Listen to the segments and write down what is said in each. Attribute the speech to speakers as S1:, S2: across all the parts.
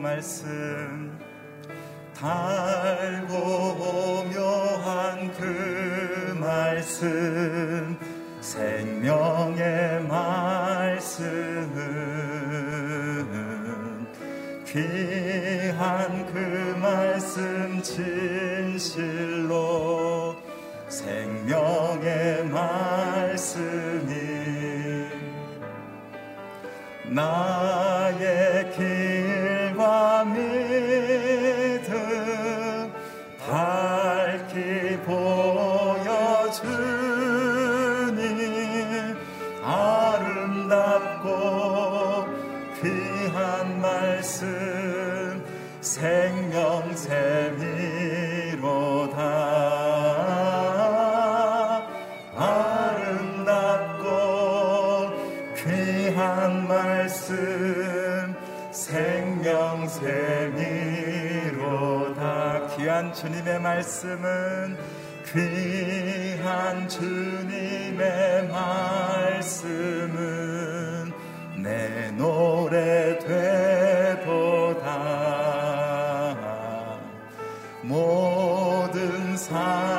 S1: 말씀. 달고 오묘한 그 말씀. 생명의 말씀 귀한 그 말씀 진실로 생명의 말씀이 나의 길 생명새미로다. 아름답고 귀한 말씀 생명새미로다. 귀한 주님의 말씀은 귀한 주님의 말씀은 내 노래 되 time.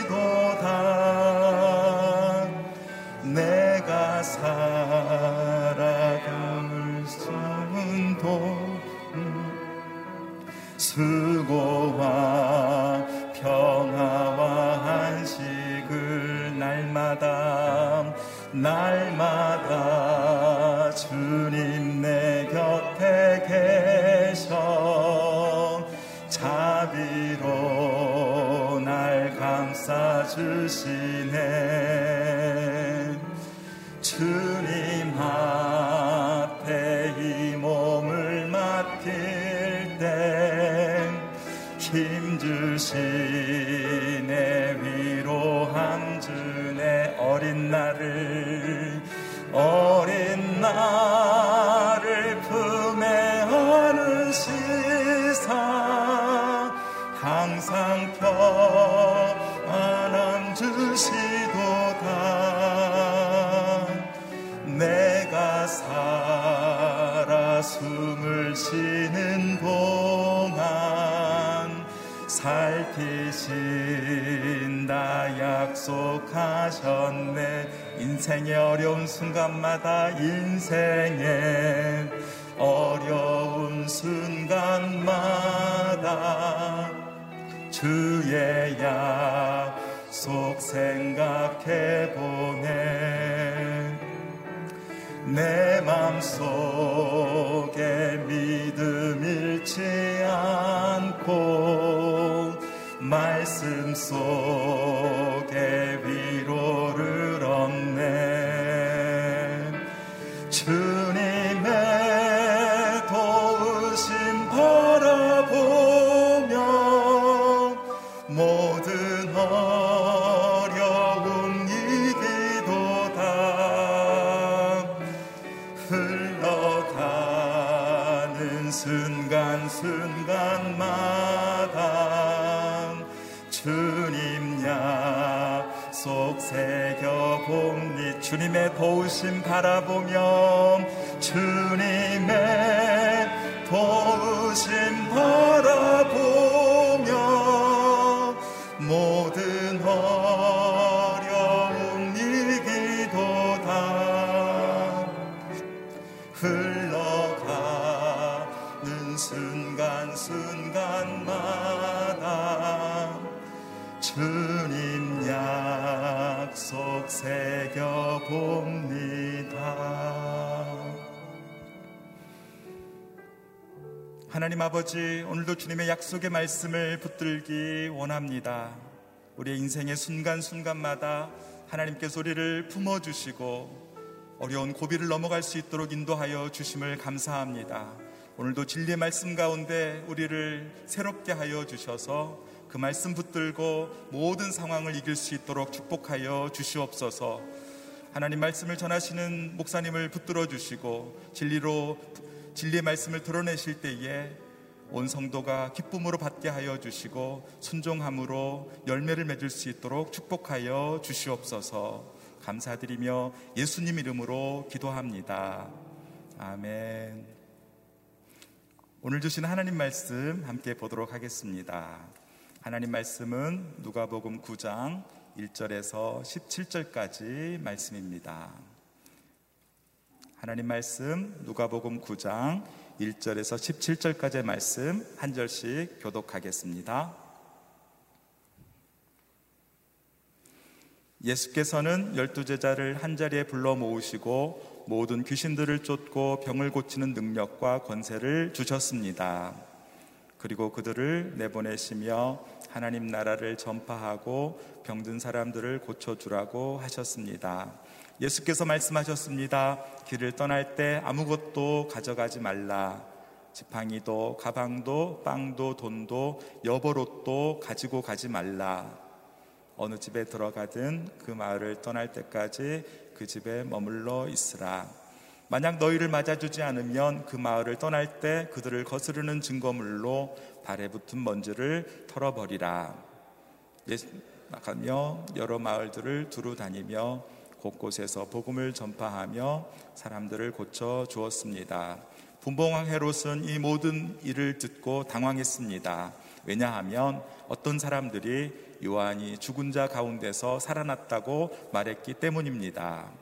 S1: 살지도다. 내가 살아감을 손도 음, 주시네 살아 숨을 쉬는 동안 살피신다 약속하셨네. 인생의 어려운 순간마다 인생의 어려운 순간마다 주의 약속 생각해 보네 내 맘속에 믿음 잃지 않고 말씀 속 마다 주님 약속 새겨봅니 주님의 도우심 바라보며 주님의 도우심 바라보며 새겨봅니다. 하나님 아버지, 오늘도 주님의 약속의 말씀을 붙들기 원합니다. 우리의 인생의 순간순간마다 하나님께서 우리를 품어주시고 어려운 고비를 넘어갈 수 있도록 인도하여 주심을 감사합니다. 오늘도 진리의 말씀 가운데 우리를 새롭게 하여 주셔서 그 말씀 붙들고 모든 상황을 이길 수 있도록 축복하여 주시옵소서. 하나님 말씀을 전하시는 목사님을 붙들어 주시고 진리로 진리의 말씀을 드러내실 때에 온 성도가 기쁨으로 받게 하여 주시고 순종함으로 열매를 맺을 수 있도록 축복하여 주시옵소서. 감사드리며 예수님 이름으로 기도합니다. 아멘. 오늘 주신 하나님 말씀 함께 보도록 하겠습니다. 하나님 말씀은 누가복음 9장 1절에서 17절까지 말씀입니다. 하나님 말씀 누가복음 9장 1절에서 17절까지의 말씀 한 절씩 교독하겠습니다. 예수께서는 열두 제자를 한 자리에 불러 모으시고 모든 귀신들을 쫓고 병을 고치는 능력과 권세를 주셨습니다. 그리고 그들을 내보내시며 하나님 나라를 전파하고 병든 사람들을 고쳐주라고 하셨습니다. 예수께서 말씀하셨습니다. 길을 떠날 때 아무것도 가져가지 말라. 지팡이도 가방도 빵도 돈도 여벌옷도 가지고 가지 말라. 어느 집에 들어가든 그 마을을 떠날 때까지 그 집에 머물러 있으라. 만약 너희를 맞아주지 않으면 그 마을을 떠날 때 그들을 거스르는 증거물로 발에 붙은 먼지를 털어버리라. 나가며 여러 마을들을 두루 다니며 곳곳에서 복음을 전파하며 사람들을 고쳐 주었습니다. 분봉왕 헤롯은 이 모든 일을 듣고 당황했습니다. 왜냐하면 어떤 사람들이 요한이 죽은 자 가운데서 살아났다고 말했기 때문입니다.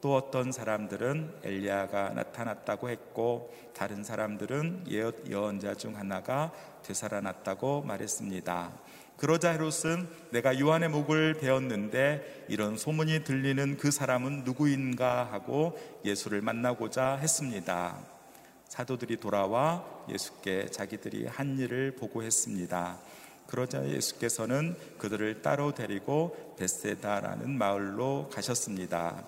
S1: 또 어떤 사람들은 엘리야가 나타났다고 했고 다른 사람들은 예언자 중 하나가 되살아났다고 말했습니다. 그러자 헤롯은 내가 요한의 목을 베었는데 이런 소문이 들리는 그 사람은 누구인가 하고 예수를 만나고자 했습니다. 사도들이 돌아와 예수께 자기들이 한 일을 보고했습니다. 그러자 예수께서는 그들을 따로 데리고 베세다라는 마을로 가셨습니다.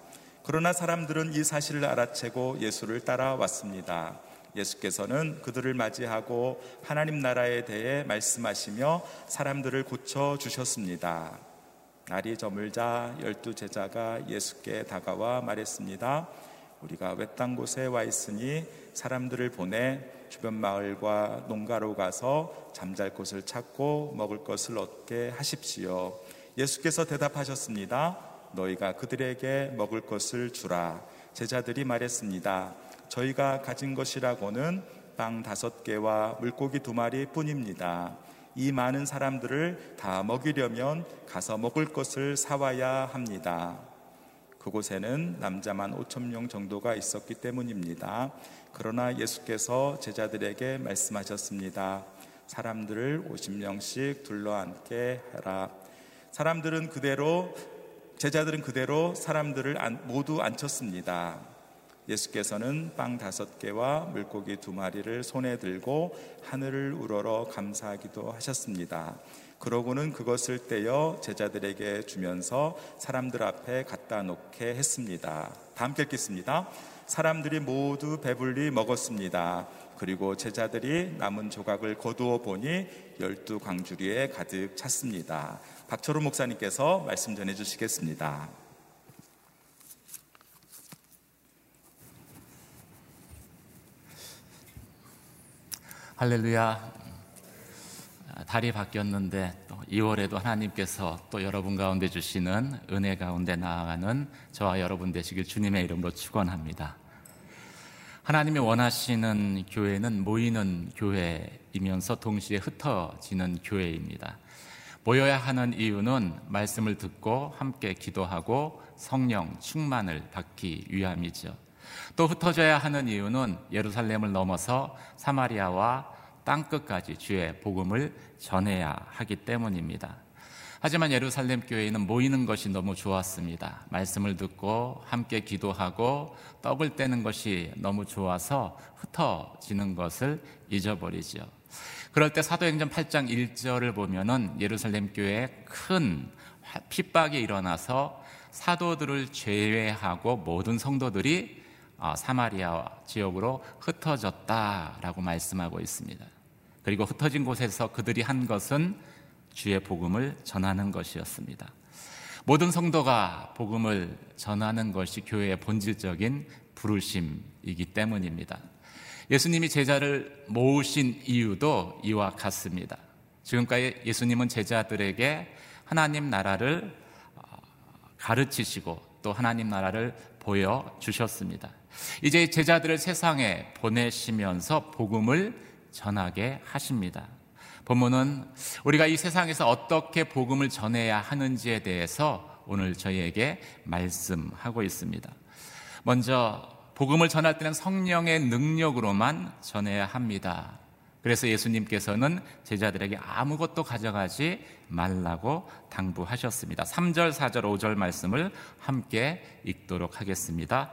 S1: 그러나 사람들은 이 사실을 알아채고 예수를 따라왔습니다. 예수께서는 그들을 맞이하고 하나님 나라에 대해 말씀하시며 사람들을 고쳐 주셨습니다. 날이 저물자 열두 제자가 예수께 다가와 말했습니다. 우리가 외딴 곳에 와 있으니 사람들을 보내 주변 마을과 농가로 가서 잠잘 곳을 찾고 먹을 것을 얻게 하십시오. 예수께서 대답하셨습니다. 너희가 그들에게 먹을 것을 주라. 제자들이 말했습니다. 저희가 가진 것이라고는 빵 다섯 개와 물고기 두 마리 뿐입니다. 이 많은 사람들을 다 먹이려면 가서 먹을 것을 사와야 합니다. 그곳에는 남자만 5천 명 정도가 있었기 때문입니다. 그러나 예수께서 제자들에게 말씀하셨습니다. 사람들을 50명씩 둘러앉게 해라. 사람들은 그대로 제자들은 그대로 사람들을 모두 앉혔습니다. 예수께서는 빵 다섯 개와 물고기 두 마리를 손에 들고 하늘을 우러러 감사하기도 하셨습니다. 그러고는 그것을 떼어 제자들에게 주면서 사람들 앞에 갖다 놓게 했습니다. 다 함께 읽겠습니다. 사람들이 모두 배불리 먹었습니다. 그리고 제자들이 남은 조각을 거두어 보니 열두 광주리에 가득 찼습니다. 박철호 목사님께서 말씀 전해 주시겠습니다.
S2: 할렐루야. 달이 바뀌었는데 또 2월에도 하나님께서 또 여러분 가운데 주시는 은혜 가운데 나아가는 저와 여러분 되시길 주님의 이름으로 축원합니다. 하나님이 원하시는 교회는 모이는 교회이면서 동시에 흩어지는 교회입니다. 모여야 하는 이유는 말씀을 듣고 함께 기도하고 성령 충만을 받기 위함이죠. 또 흩어져야 하는 이유는 예루살렘을 넘어서 사마리아와 땅끝까지 주의 복음을 전해야 하기 때문입니다. 하지만 예루살렘 교회는 모이는 것이 너무 좋았습니다. 말씀을 듣고 함께 기도하고 떡을 떼는 것이 너무 좋아서 흩어지는 것을 잊어버리죠. 그럴 때 사도행전 8장 1절을 보면은 예루살렘 교회에 큰 핍박이 일어나서 사도들을 제외하고 모든 성도들이 어, 사마리아 지역으로 흩어졌다라고 말씀하고 있습니다. 그리고 흩어진 곳에서 그들이 한 것은 주의 복음을 전하는 것이었습니다. 모든 성도가 복음을 전하는 것이 교회의 본질적인 부르심이기 때문입니다. 예수님이 제자를 모으신 이유도 이와 같습니다. 지금까지 예수님은 제자들에게 하나님 나라를 어, 가르치시고 또 하나님 나라를 보여주셨습니다. 이제 제자들을 세상에 보내시면서 복음을 전하게 하십니다. 본문은 우리가 이 세상에서 어떻게 복음을 전해야 하는지에 대해서 오늘 저희에게 말씀하고 있습니다. 먼저 복음을 전할 때는 성령의 능력으로만 전해야 합니다. 그래서 예수님께서는 제자들에게 아무것도 가져가지 말라고 당부하셨습니다. 3절, 4절, 5절 말씀을 함께 읽도록 하겠습니다.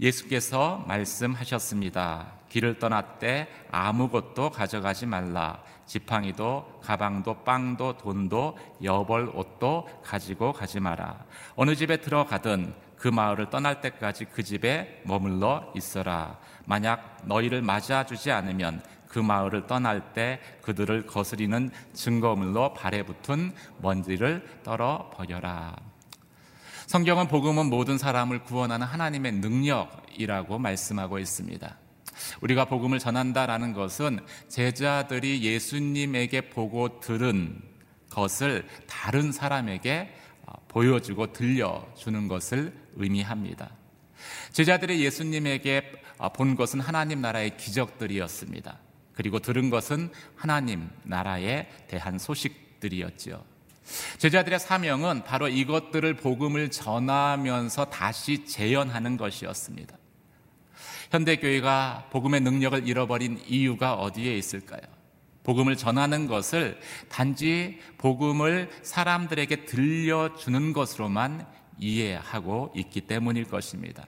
S2: 예수께서 말씀하셨습니다. 길을 떠났때 아무것도 가져가지 말라. 지팡이도 가방도 빵도 돈도 여벌 옷도 가지고 가지 마라. 어느 집에 들어가든 그 마을을 떠날 때까지 그 집에 머물러 있어라. 만약 너희를 맞아주지 않으면 그 마을을 떠날 때 그들을 거스리는 증거물로 발에 붙은 먼지를 떨어 버려라. 성경은 복음은 모든 사람을 구원하는 하나님의 능력이라고 말씀하고 있습니다. 우리가 복음을 전한다라는 것은 제자들이 예수님에게 보고 들은 것을 다른 사람에게 어, 보여주고 들려주는 것을 의미합니다. 제자들이 예수님에게 어, 본 것은 하나님 나라의 기적들이었습니다. 그리고 들은 것은 하나님 나라에 대한 소식들이었지요. 제자들의 사명은 바로 이것들을 복음을 전하면서 다시 재현하는 것이었습니다. 현대교회가 복음의 능력을 잃어버린 이유가 어디에 있을까요? 복음을 전하는 것을 단지 복음을 사람들에게 들려주는 것으로만 이해하고 있기 때문일 것입니다.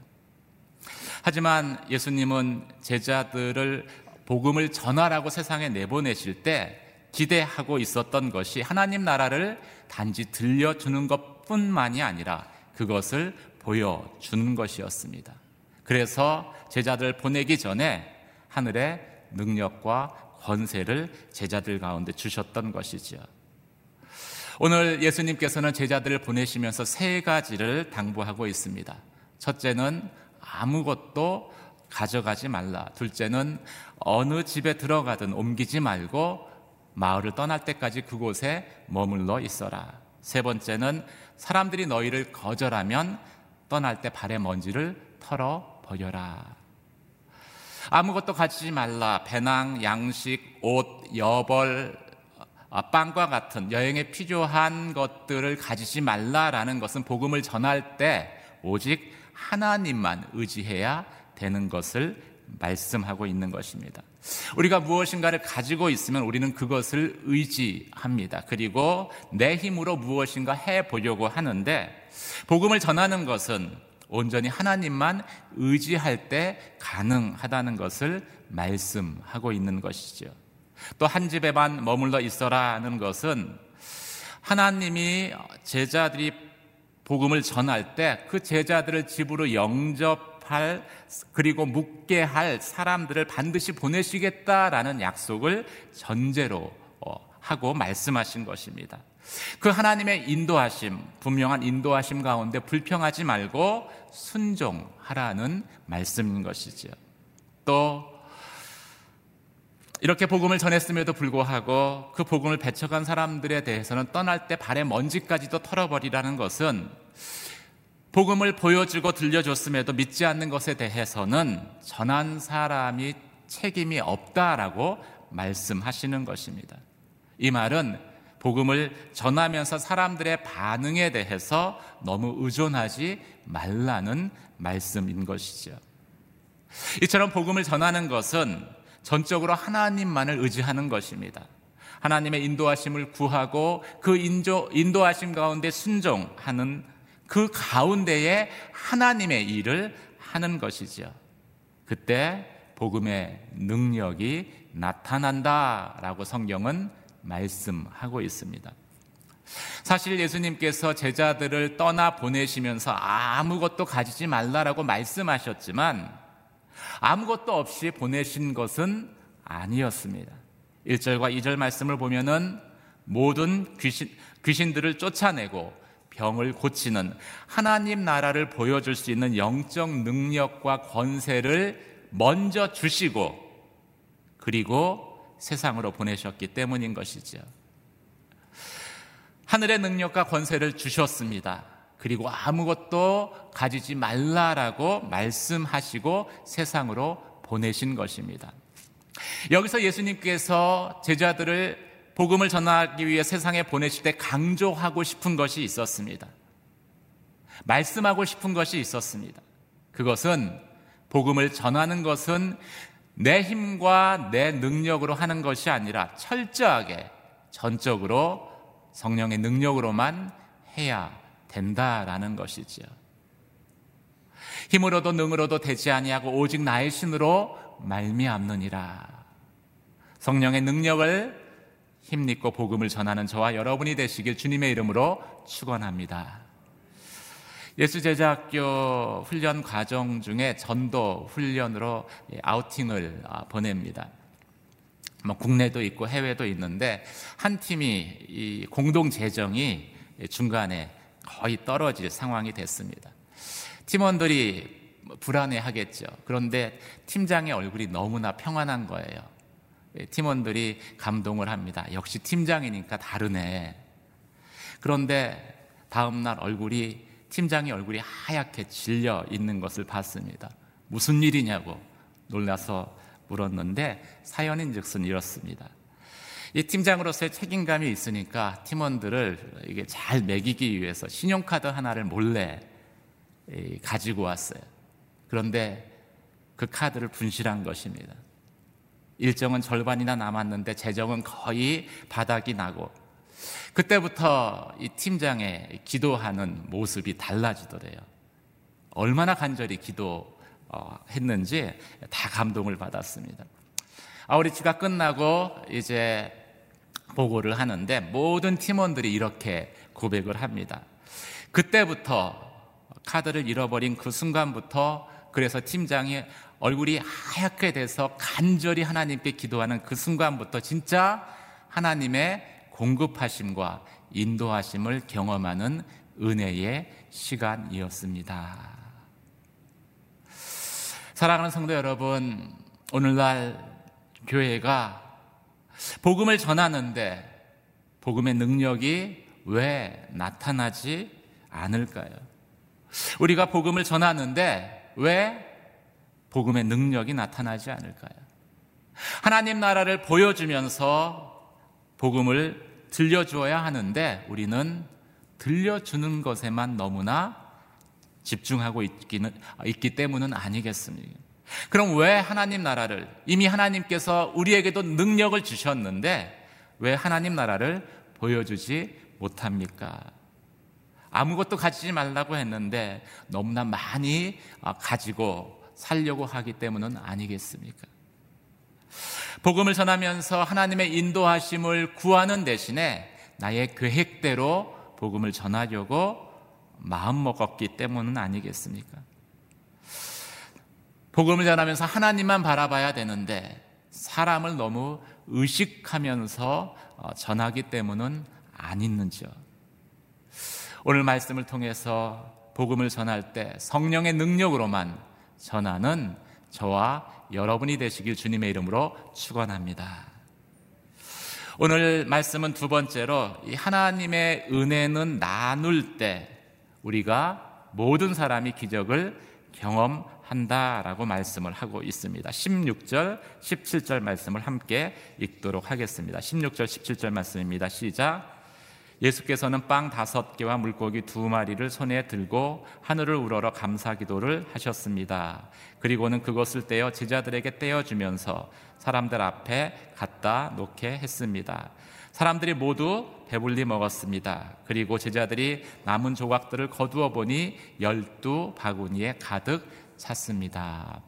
S2: 하지만 예수님은 제자들을 복음을 전하라고 세상에 내보내실 때 기대하고 있었던 것이 하나님 나라를 단지 들려주는 것 뿐만이 아니라 그것을 보여주는 것이었습니다. 그래서 제자들 보내기 전에 하늘의 능력과 권세를 제자들 가운데 주셨던 것이지요. 오늘 예수님께서는 제자들을 보내시면서 세 가지를 당부하고 있습니다. 첫째는 아무것도 가져가지 말라. 둘째는 어느 집에 들어가든 옮기지 말고 마을을 떠날 때까지 그곳에 머물러 있어라. 세 번째는 사람들이 너희를 거절하면 떠날 때 발의 먼지를 털어 버려라. 아무것도 가지지 말라. 배낭, 양식, 옷, 여벌, 아, 빵과 같은 여행에 필요한 것들을 가지지 말라라는 것은 복음을 전할 때 오직 하나님만 의지해야 되는 것을 말씀하고 있는 것입니다. 우리가 무엇인가를 가지고 있으면 우리는 그것을 의지합니다. 그리고 내 힘으로 무엇인가 해 보려고 하는데 복음을 전하는 것은 온전히 하나님만 의지할 때 가능하다는 것을 말씀하고 있는 것이죠. 또 한 집에만 머물러 있어라는 것은 하나님이 제자들이 복음을 전할 때 그 제자들을 집으로 영접할 그리고 묵게 할 사람들을 반드시 보내시겠다라는 약속을 전제로 어, 하고 말씀하신 것입니다. 그 하나님의 인도하심, 분명한 인도하심 가운데 불평하지 말고 순종하라는 말씀인 것이죠. 또 이렇게 복음을 전했음에도 불구하고 그 복음을 배척한 사람들에 대해서는 떠날 때 발의 먼지까지도 털어버리라는 것은 복음을 보여주고 들려줬음에도 믿지 않는 것에 대해서는 전한 사람이 책임이 없다라고 말씀하시는 것입니다. 이 말은 복음을 전하면서 사람들의 반응에 대해서 너무 의존하지 말라는 말씀인 것이죠. 이처럼 복음을 전하는 것은 전적으로 하나님만을 의지하는 것입니다. 하나님의 인도하심을 구하고 그 인도, 인도하심 가운데 순종하는 그 가운데에 하나님의 일을 하는 것이죠. 그때 복음의 능력이 나타난다라고 성경은 말씀하고 있습니다. 사실 예수님께서 제자들을 떠나 보내시면서 아무것도 가지지 말라라고 말씀하셨지만 아무것도 없이 보내신 것은 아니었습니다. 1절과 2절 말씀을 보면은 모든 귀신, 귀신들을 쫓아내고 병을 고치는 하나님 나라를 보여줄 수 있는 영적 능력과 권세를 먼저 주시고 그리고 세상으로 보내셨기 때문인 것이죠. 하늘의 능력과 권세를 주셨습니다. 그리고 아무것도 가지지 말라라고 말씀하시고 세상으로 보내신 것입니다. 여기서 예수님께서 제자들을 복음을 전하기 위해 세상에 보내실 때 강조하고 싶은 것이 있었습니다. 말씀하고 싶은 것이 있었습니다. 그것은 복음을 전하는 것은 내 힘과 내 능력으로 하는 것이 아니라 철저하게 전적으로 성령의 능력으로만 해야 된다라는 것이지요. 힘으로도 능으로도 되지 아니하고 오직 나의 신으로 말미암느니라. 성령의 능력을 힘입고 복음을 전하는 저와 여러분이 되시길 주님의 이름으로 축원합니다. 예수 제자학교 훈련 과정 중에 전도 훈련으로 아우팅을 아, 보냅니다. 뭐 국내도 있고 해외도 있는데 한 팀이 공동 재정이 중간에 거의 떨어질 상황이 됐습니다. 팀원들이 불안해 하겠죠. 그런데 팀장의 얼굴이 너무나 평안한 거예요. 예, 팀원들이 감동을 합니다. 역시 팀장이니까 다르네. 그런데 다음날 얼굴이, 팀장의 얼굴이 하얗게 질려 있는 것을 봤습니다. 무슨 일이냐고 놀라서 물었는데 사연인 즉슨 이렇습니다. 이 팀장으로서의 책임감이 있으니까 팀원들을 이게 잘 매기기 위해서 신용카드 하나를 몰래 가지고 왔어요. 그런데 그 카드를 분실한 것입니다. 일정은 절반이나 남았는데 재정은 거의 바닥이 나고 그때부터 이 팀장의 기도하는 모습이 달라지더래요. 얼마나 간절히 기도했는지 다 감동을 받았습니다. 아우리치가 끝나고 이제 보고를 하는데 모든 팀원들이 이렇게 고백을 합니다. 그때부터 카드를 잃어버린 그 순간부터 그래서 팀장이 얼굴이 하얗게 돼서 간절히 하나님께 기도하는 그 순간부터 진짜 하나님의 공급하심과 인도하심을 경험하는 은혜의 시간이었습니다. 사랑하는 성도 여러분, 오늘날 교회가 복음을 전하는데 복음의 능력이 왜 나타나지 않을까요? 우리가 복음을 전하는데 왜 복음의 능력이 나타나지 않을까요? 하나님 나라를 보여주면서 복음을 들려주어야 하는데 우리는 들려주는 것에만 너무나 집중하고 있기는, 있기 때문은 아니겠습니까? 그럼 왜 하나님 나라를 이미 하나님께서 우리에게도 능력을 주셨는데 왜 하나님 나라를 보여주지 못합니까? 아무것도 가지지 말라고 했는데 너무나 많이 아, 가지고 살려고 하기 때문은 아니겠습니까? 복음을 전하면서 하나님의 인도하심을 구하는 대신에 나의 계획대로 복음을 전하려고 마음 먹었기 때문은 아니겠습니까? 복음을 전하면서 하나님만 바라봐야 되는데 사람을 너무 의식하면서 어, 전하기 때문은 아니는지요. 오늘 말씀을 통해서 복음을 전할 때 성령의 능력으로만 전하는 저와 여러분이 되시길 주님의 이름으로 축원합니다. 오늘 말씀은 두 번째로 이 하나님의 은혜는 나눌 때 우리가 모든 사람이 기적을 경험 한다라고 말씀을 하고 있습니다. 16절, 17절 말씀을 함께 읽도록 하겠습니다. 16절, 17절 말씀입니다. 시작. 예수께서는 빵 다섯 개와 물고기 두 마리를 손에 들고 하늘을 우러러 감사 기도를 하셨습니다. 그리고는 그것을 떼어 제자들에게 떼어주면서 사람들 앞에 갖다 놓게 했습니다. 사람들이 모두 배불리 먹었습니다. 그리고 제자들이 남은 조각들을 거두어 보니 열두 바구니에 가득 찼습니다.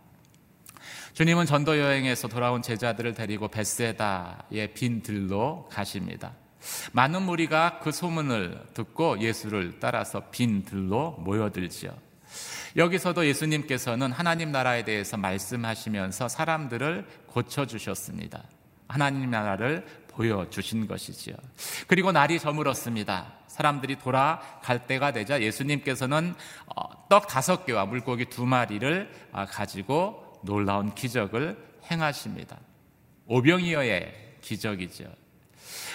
S2: 주님은 전도 여행에서 돌아온 제자들을 데리고 베세다의 빈 들로 가십니다. 많은 무리가 그 소문을 듣고 예수를 따라서 빈 들로 모여들지요. 여기서도 예수님께서는 하나님 나라에 대해서 말씀하시면서 사람들을 고쳐주셨습니다. 하나님 나라를 보여주신 것이지요. 그리고 날이 저물었습니다. 사람들이 돌아갈 때가 되자 예수님께서는 어, 떡 다섯 개와 물고기 두 마리를 아, 가지고 놀라운 기적을 행하십니다. 오병이어의 기적이죠.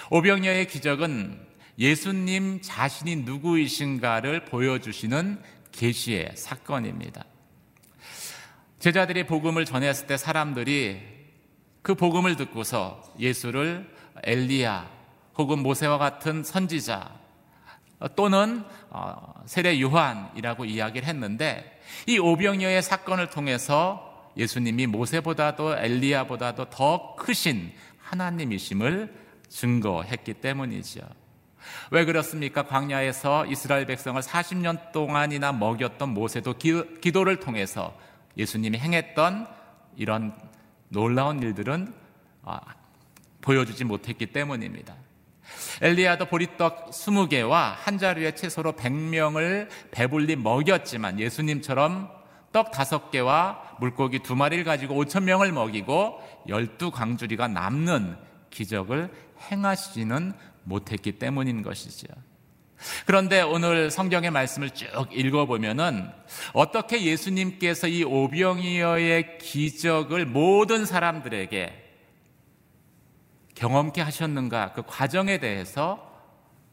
S2: 오병이어의 기적은 예수님 자신이 누구이신가를 보여주시는 계시의 사건입니다. 제자들이 복음을 전했을 때 사람들이 그 복음을 듣고서 예수를 엘리야 혹은 모세와 같은 선지자 또는 어, 세례 요한이라고 이야기를 했는데 이 오병이어의 사건을 통해서 예수님이 모세보다도 엘리야보다도 더 크신 하나님이심을 증거했기 때문이지요. 왜 그렇습니까? 광야에서 이스라엘 백성을 40년 동안이나 먹였던 모세도 기, 도를 통해서 예수님이 행했던 이런 놀라운 일들은 아, 보여주지 못했기 때문입니다. 엘리야도 보리떡 20개와 한 자루에 채소로 100명을 배불리 먹였지만 예수님처럼 떡 5개와 물고기 2마리를 가지고 5천 명을 먹이고 12강주리가 남는 기적을 행하시지는 못했기 때문인 것이죠. 그런데 오늘 성경의 말씀을 쭉 읽어보면은 어떻게 예수님께서 이 오병이어의 기적을 모든 사람들에게 경험케 하셨는가 그 과정에 대해서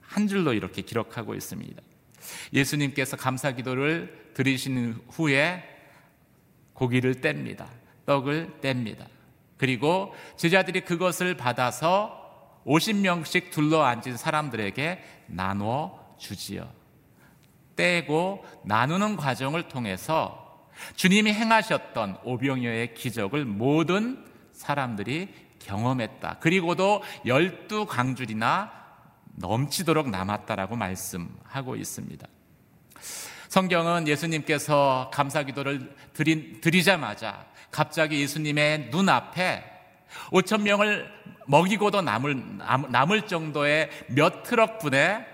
S2: 한 줄로 이렇게 기록하고 있습니다. 예수님께서 감사 기도를 드리신 후에 고기를 뗍니다. 떡을 뗍니다. 그리고 제자들이 그것을 받아서 50명씩 둘러 앉은 사람들에게 나누어 주지요. 떼고 나누는 과정을 통해서 주님이 행하셨던 오병이어의 기적을 모든 사람들이 경험했다. 그리고도 열두 강줄이나 넘치도록 남았다라고 말씀하고 있습니다. 성경은 예수님께서 감사 기도를 드리, 드리자마자 갑자기 예수님의 눈앞에 5천 명을 먹이고도 남을, 남을 정도의 몇 트럭 분의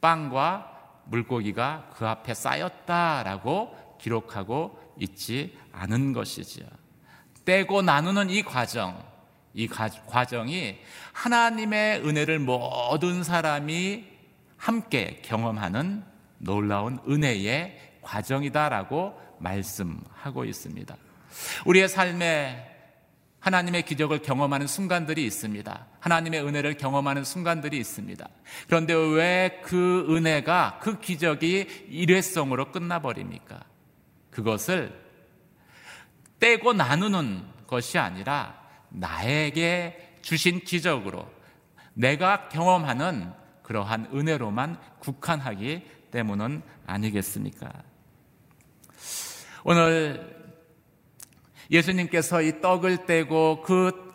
S2: 빵과 물고기가 그 앞에 쌓였다라고 기록하고 있지 않은 것이지요. 떼고 나누는 이 과정, 이 과정이 하나님의 은혜를 모든 사람이 함께 경험하는 놀라운 은혜의 과정이다라고 말씀하고 있습니다. 우리의 삶에 하나님의 기적을 경험하는 순간들이 있습니다. 하나님의 은혜를 경험하는 순간들이 있습니다. 그런데 왜 그 은혜가, 그 기적이 일회성으로 끝나버립니까? 그것을 떼고 나누는 것이 아니라 나에게 주신 기적으로 내가 경험하는 그러한 은혜로만 국한하기 때문은 아니겠습니까? 오늘 예수님께서 이 떡을 떼고 그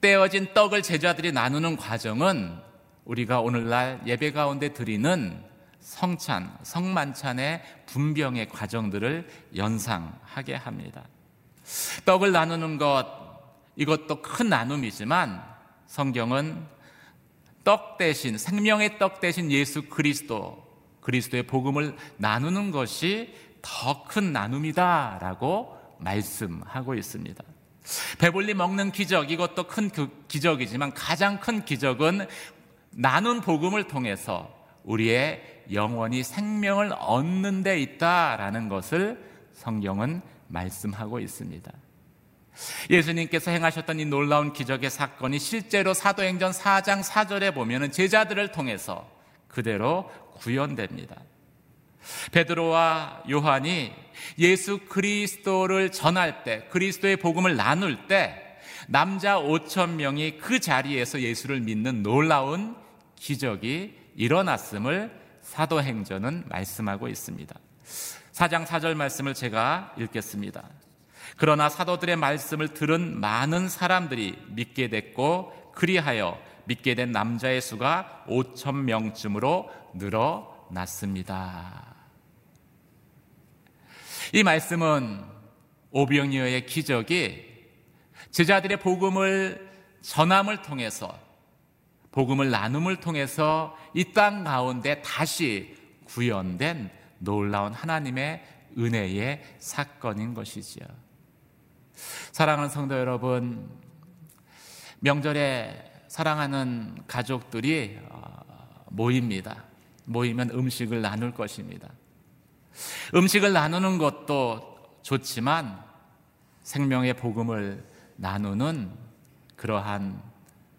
S2: 떼어진 떡을 제자들이 나누는 과정은 우리가 오늘날 예배 가운데 드리는 성찬, 성만찬의 분병의 과정들을 연상하게 합니다. 떡을 나누는 것, 이것도 큰 나눔이지만 성경은 떡 대신, 생명의 떡 대신 예수 그리스도, 그리스도의 복음을 나누는 것이 더 큰 나눔이다라고 말씀하고 있습니다. 배불리 먹는 기적, 이것도 큰그 기적이지만 가장 큰 기적은 나눈 복음을 통해서 우리의 영원히 생명을 얻는 데 있다라는 것을 성경은 말씀하고 있습니다. 예수님께서 행하셨던 이 놀라운 기적의 사건이 실제로 사도행전 4장 4절에 보면 제자들을 통해서 그대로 구현됩니다. 베드로와 요한이 예수 그리스도를 전할 때, 그리스도의 복음을 나눌 때, 남자 5천 명이 그 자리에서 예수를 믿는 놀라운 기적이 일어났음을 사도행전은 말씀하고 있습니다. 4장 4절 말씀을 제가 읽겠습니다. 그러나 사도들의 말씀을 들은 많은 사람들이 믿게 됐고 그리하여 믿게 된 남자의 수가 5천 명쯤으로 늘어났습니다. 이 말씀은 오병이어의 기적이 제자들의 복음을 전함을 통해서 복음을 나눔을 통해서 이 땅 가운데 다시 구현된 놀라운 하나님의 은혜의 사건인 것이지요. 사랑하는 성도 여러분, 명절에 사랑하는 가족들이 어, 모입니다. 모이면 음식을 나눌 것입니다. 음식을 나누는 것도 좋지만 생명의 복음을 나누는 그러한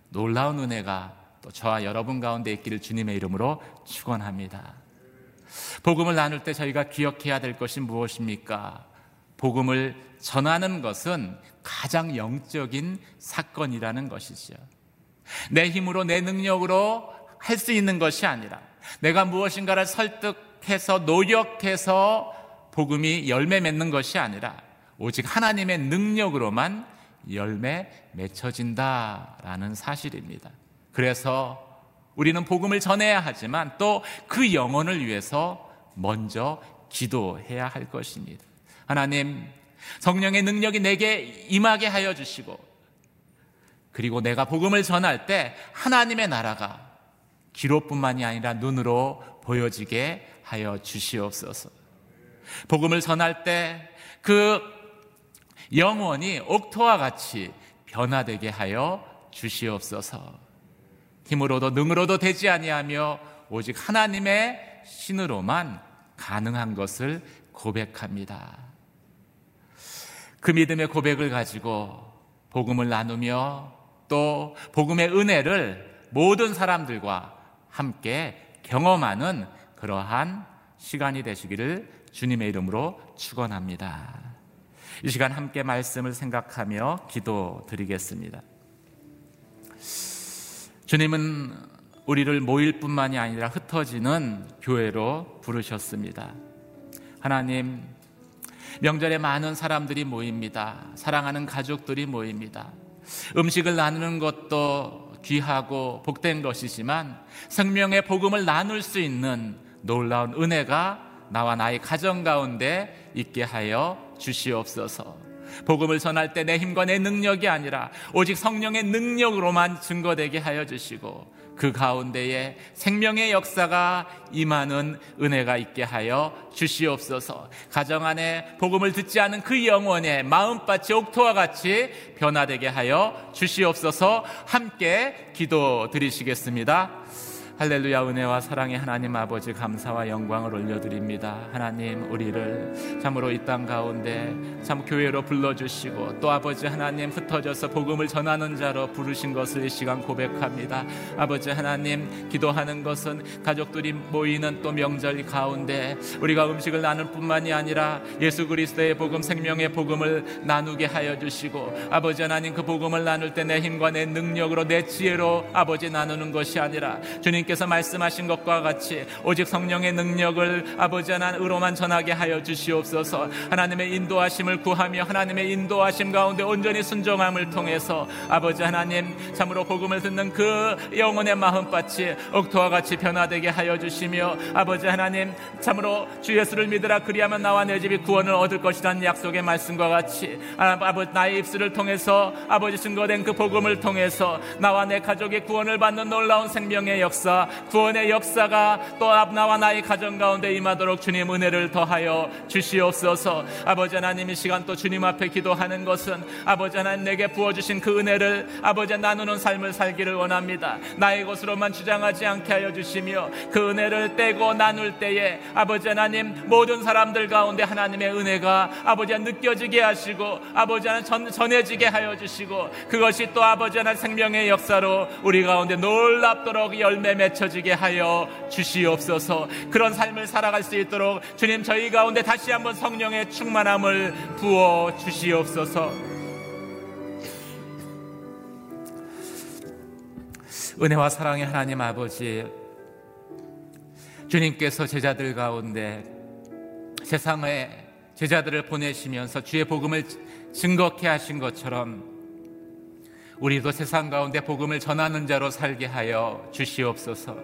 S2: 놀라운 은혜가 또 저와 여러분 가운데 있기를 주님의 이름으로 축원합니다. 복음을 나눌 때 저희가 기억해야 될 것이 무엇입니까? 복음을 전하는 것은 가장 영적인 사건이라는 것이죠. 내 힘으로 내 능력으로 할 수 있는 것이 아니라 내가 무엇인가를 설득해서 노력해서 복음이 열매 맺는 것이 아니라 오직 하나님의 능력으로만 열매 맺혀진다라는 사실입니다. 그래서 우리는 복음을 전해야 하지만 또 그 영혼을 위해서 먼저 기도해야 할 것입니다. 하나님, 성령의 능력이 내게 임하게 하여 주시고, 그리고 내가 복음을 전할 때 하나님의 나라가 귀로뿐만이 아니라 눈으로 보여지게 하여 주시옵소서. 복음을 전할 때 그 영원히 옥토와 같이 변화되게 하여 주시옵소서. 힘으로도 능으로도 되지 아니하며 오직 하나님의 신으로만 가능한 것을 고백합니다. 그 믿음의 고백을 가지고 복음을 나누며 또 복음의 은혜를 모든 사람들과 함께 경험하는 그러한 시간이 되시기를 주님의 이름으로 축원합니다. 이 시간 함께 말씀을 생각하며 기도 드리겠습니다. 주님은 우리를 모일 뿐만이 아니라 흩어지는 교회로 부르셨습니다. 하나님, 명절에 많은 사람들이 모입니다. 사랑하는 가족들이 모입니다. 음식을 나누는 것도 귀하고 복된 것이지만 생명의 복음을 나눌 수 있는 놀라운 은혜가 나와 나의 가정 가운데 있게 하여 주시옵소서. 복음을 전할 때 내 힘과 내 능력이 아니라 오직 성령의 능력으로만 증거되게 하여 주시고 그 가운데에 생명의 역사가 임하는 은혜가 있게 하여 주시옵소서. 가정 안에 복음을 듣지 않은 그 영혼의 마음밭이 옥토와 같이 변화되게 하여 주시옵소서. 함께 기도 드리시겠습니다. 할렐루야 은혜와 사랑의 하나님 아버지 감사와 영광을 올려드립니다. 하나님 우리를 참으로 이 땅 가운데 참 교회로 불러주시고 또 아버지 하나님 흩어져서 복음을 전하는 자로 부르신 것을 이 시간 고백합니다. 아버지 하나님 기도하는 것은 가족들이 모이는 또 명절 가운데 우리가 음식을 나눌 뿐만이 아니라 예수 그리스도의 복음 생명의 복음을 나누게 하여 주시고 아버지 하나님 그 복음을 나눌 때 내 힘과 내 능력으로 내 지혜로 아버지 나누는 것이 아니라 주님 하나님께서 말씀하신 것과 같이 오직 성령의 능력을 아버지 하나님으로만 전하게 하여 주시옵소서. 하나님의 인도하심을 구하며 하나님의 인도하심 가운데 온전히 순종함을 통해서 아버지 하나님 참으로 복음을 듣는 그 영혼의 마음밭이 옥토와 같이 변화되게 하여 주시며 아버지 하나님 참으로 주 예수를 믿으라 그리하면 나와 내 집이 구원을 얻을 것이라는 약속의 말씀과 같이 아버지 나의 입술을 통해서 아버지 증거된 그 복음을 통해서 나와 내 가족의 구원을 받는 놀라운 생명의 역사 구원의 역사가 또 나와 나의 가정 가운데 임하도록 주님 은혜를 더하여 주시옵소서. 아버지 하나님 이 시간 또 주님 앞에 기도하는 것은 아버지 하나님 내게 부어주신 그 은혜를 아버지 나누는 삶을 살기를 원합니다. 나의 것으로만 주장하지 않게 하여 주시며 그 은혜를 떼고 나눌 때에 아버지 하나님 모든 사람들 가운데 하나님의 은혜가 아버지 느껴지게 하시고 아버지 하나님 전, 전해지게 하여 주시고 그것이 또 아버지 하나님 생명의 역사로 우리 가운데 놀랍도록 열매 맺 맺혀지게 하여 주시옵소서. 그런 삶을 살아갈 수 있도록 주님 저희 가운데 다시 한번 성령의 충만함을 부어 주시옵소서. 은혜와 사랑의 하나님 아버지 주님께서 제자들 가운데 세상에 제자들을 보내시면서 주의 복음을 증거케 하신 것처럼 우리도 세상 가운데 복음을 전하는 자로 살게 하여 주시옵소서.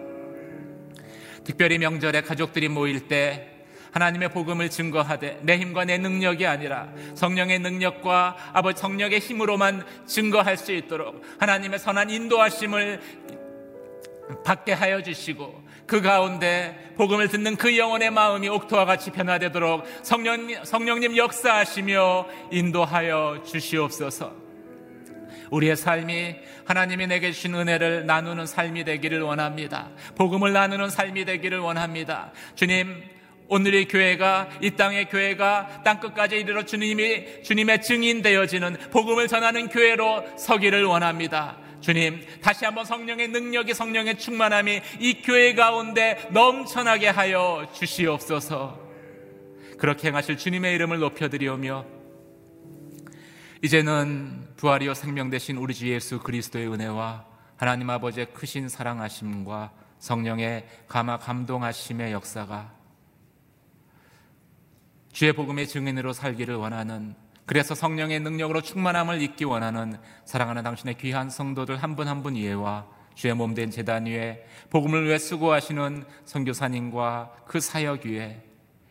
S2: 특별히 명절에 가족들이 모일 때 하나님의 복음을 증거하되 내 힘과 내 능력이 아니라 성령의 능력과 아버지 성령의 힘으로만 증거할 수 있도록 하나님의 선한 인도하심을 받게 하여 주시고 그 가운데 복음을 듣는 그 영혼의 마음이 옥토와 같이 변화되도록 성령, 성령님 역사하시며 인도하여 주시옵소서. 우리의 삶이 하나님이 내게 주신 은혜를 나누는 삶이 되기를 원합니다. 복음을 나누는 삶이 되기를 원합니다. 주님, 오늘의 교회가 이 땅의 교회가 땅 끝까지 이르러 주님이 주님의 증인 되어지는 복음을 전하는 교회로 서기를 원합니다. 주님, 다시 한번 성령의 능력이 성령의 충만함이 이 교회 가운데 넘쳐나게 하여 주시옵소서. 그렇게 행하실 주님의 이름을 높여드리오며 이제는 부활이요 생명 되신 우리 주 예수 그리스도의 은혜와 하나님 아버지의 크신 사랑하심과 성령의 감화 감동하심의 역사가 주의 복음의 증인으로 살기를 원하는 그래서 성령의 능력으로 충만함을 잊기 원하는 사랑하는 당신의 귀한 성도들 한 분 한 분 이해와 주의 몸 된 재단 위에 복음을 위해 수고하시는 선교사님과 그 사역 위에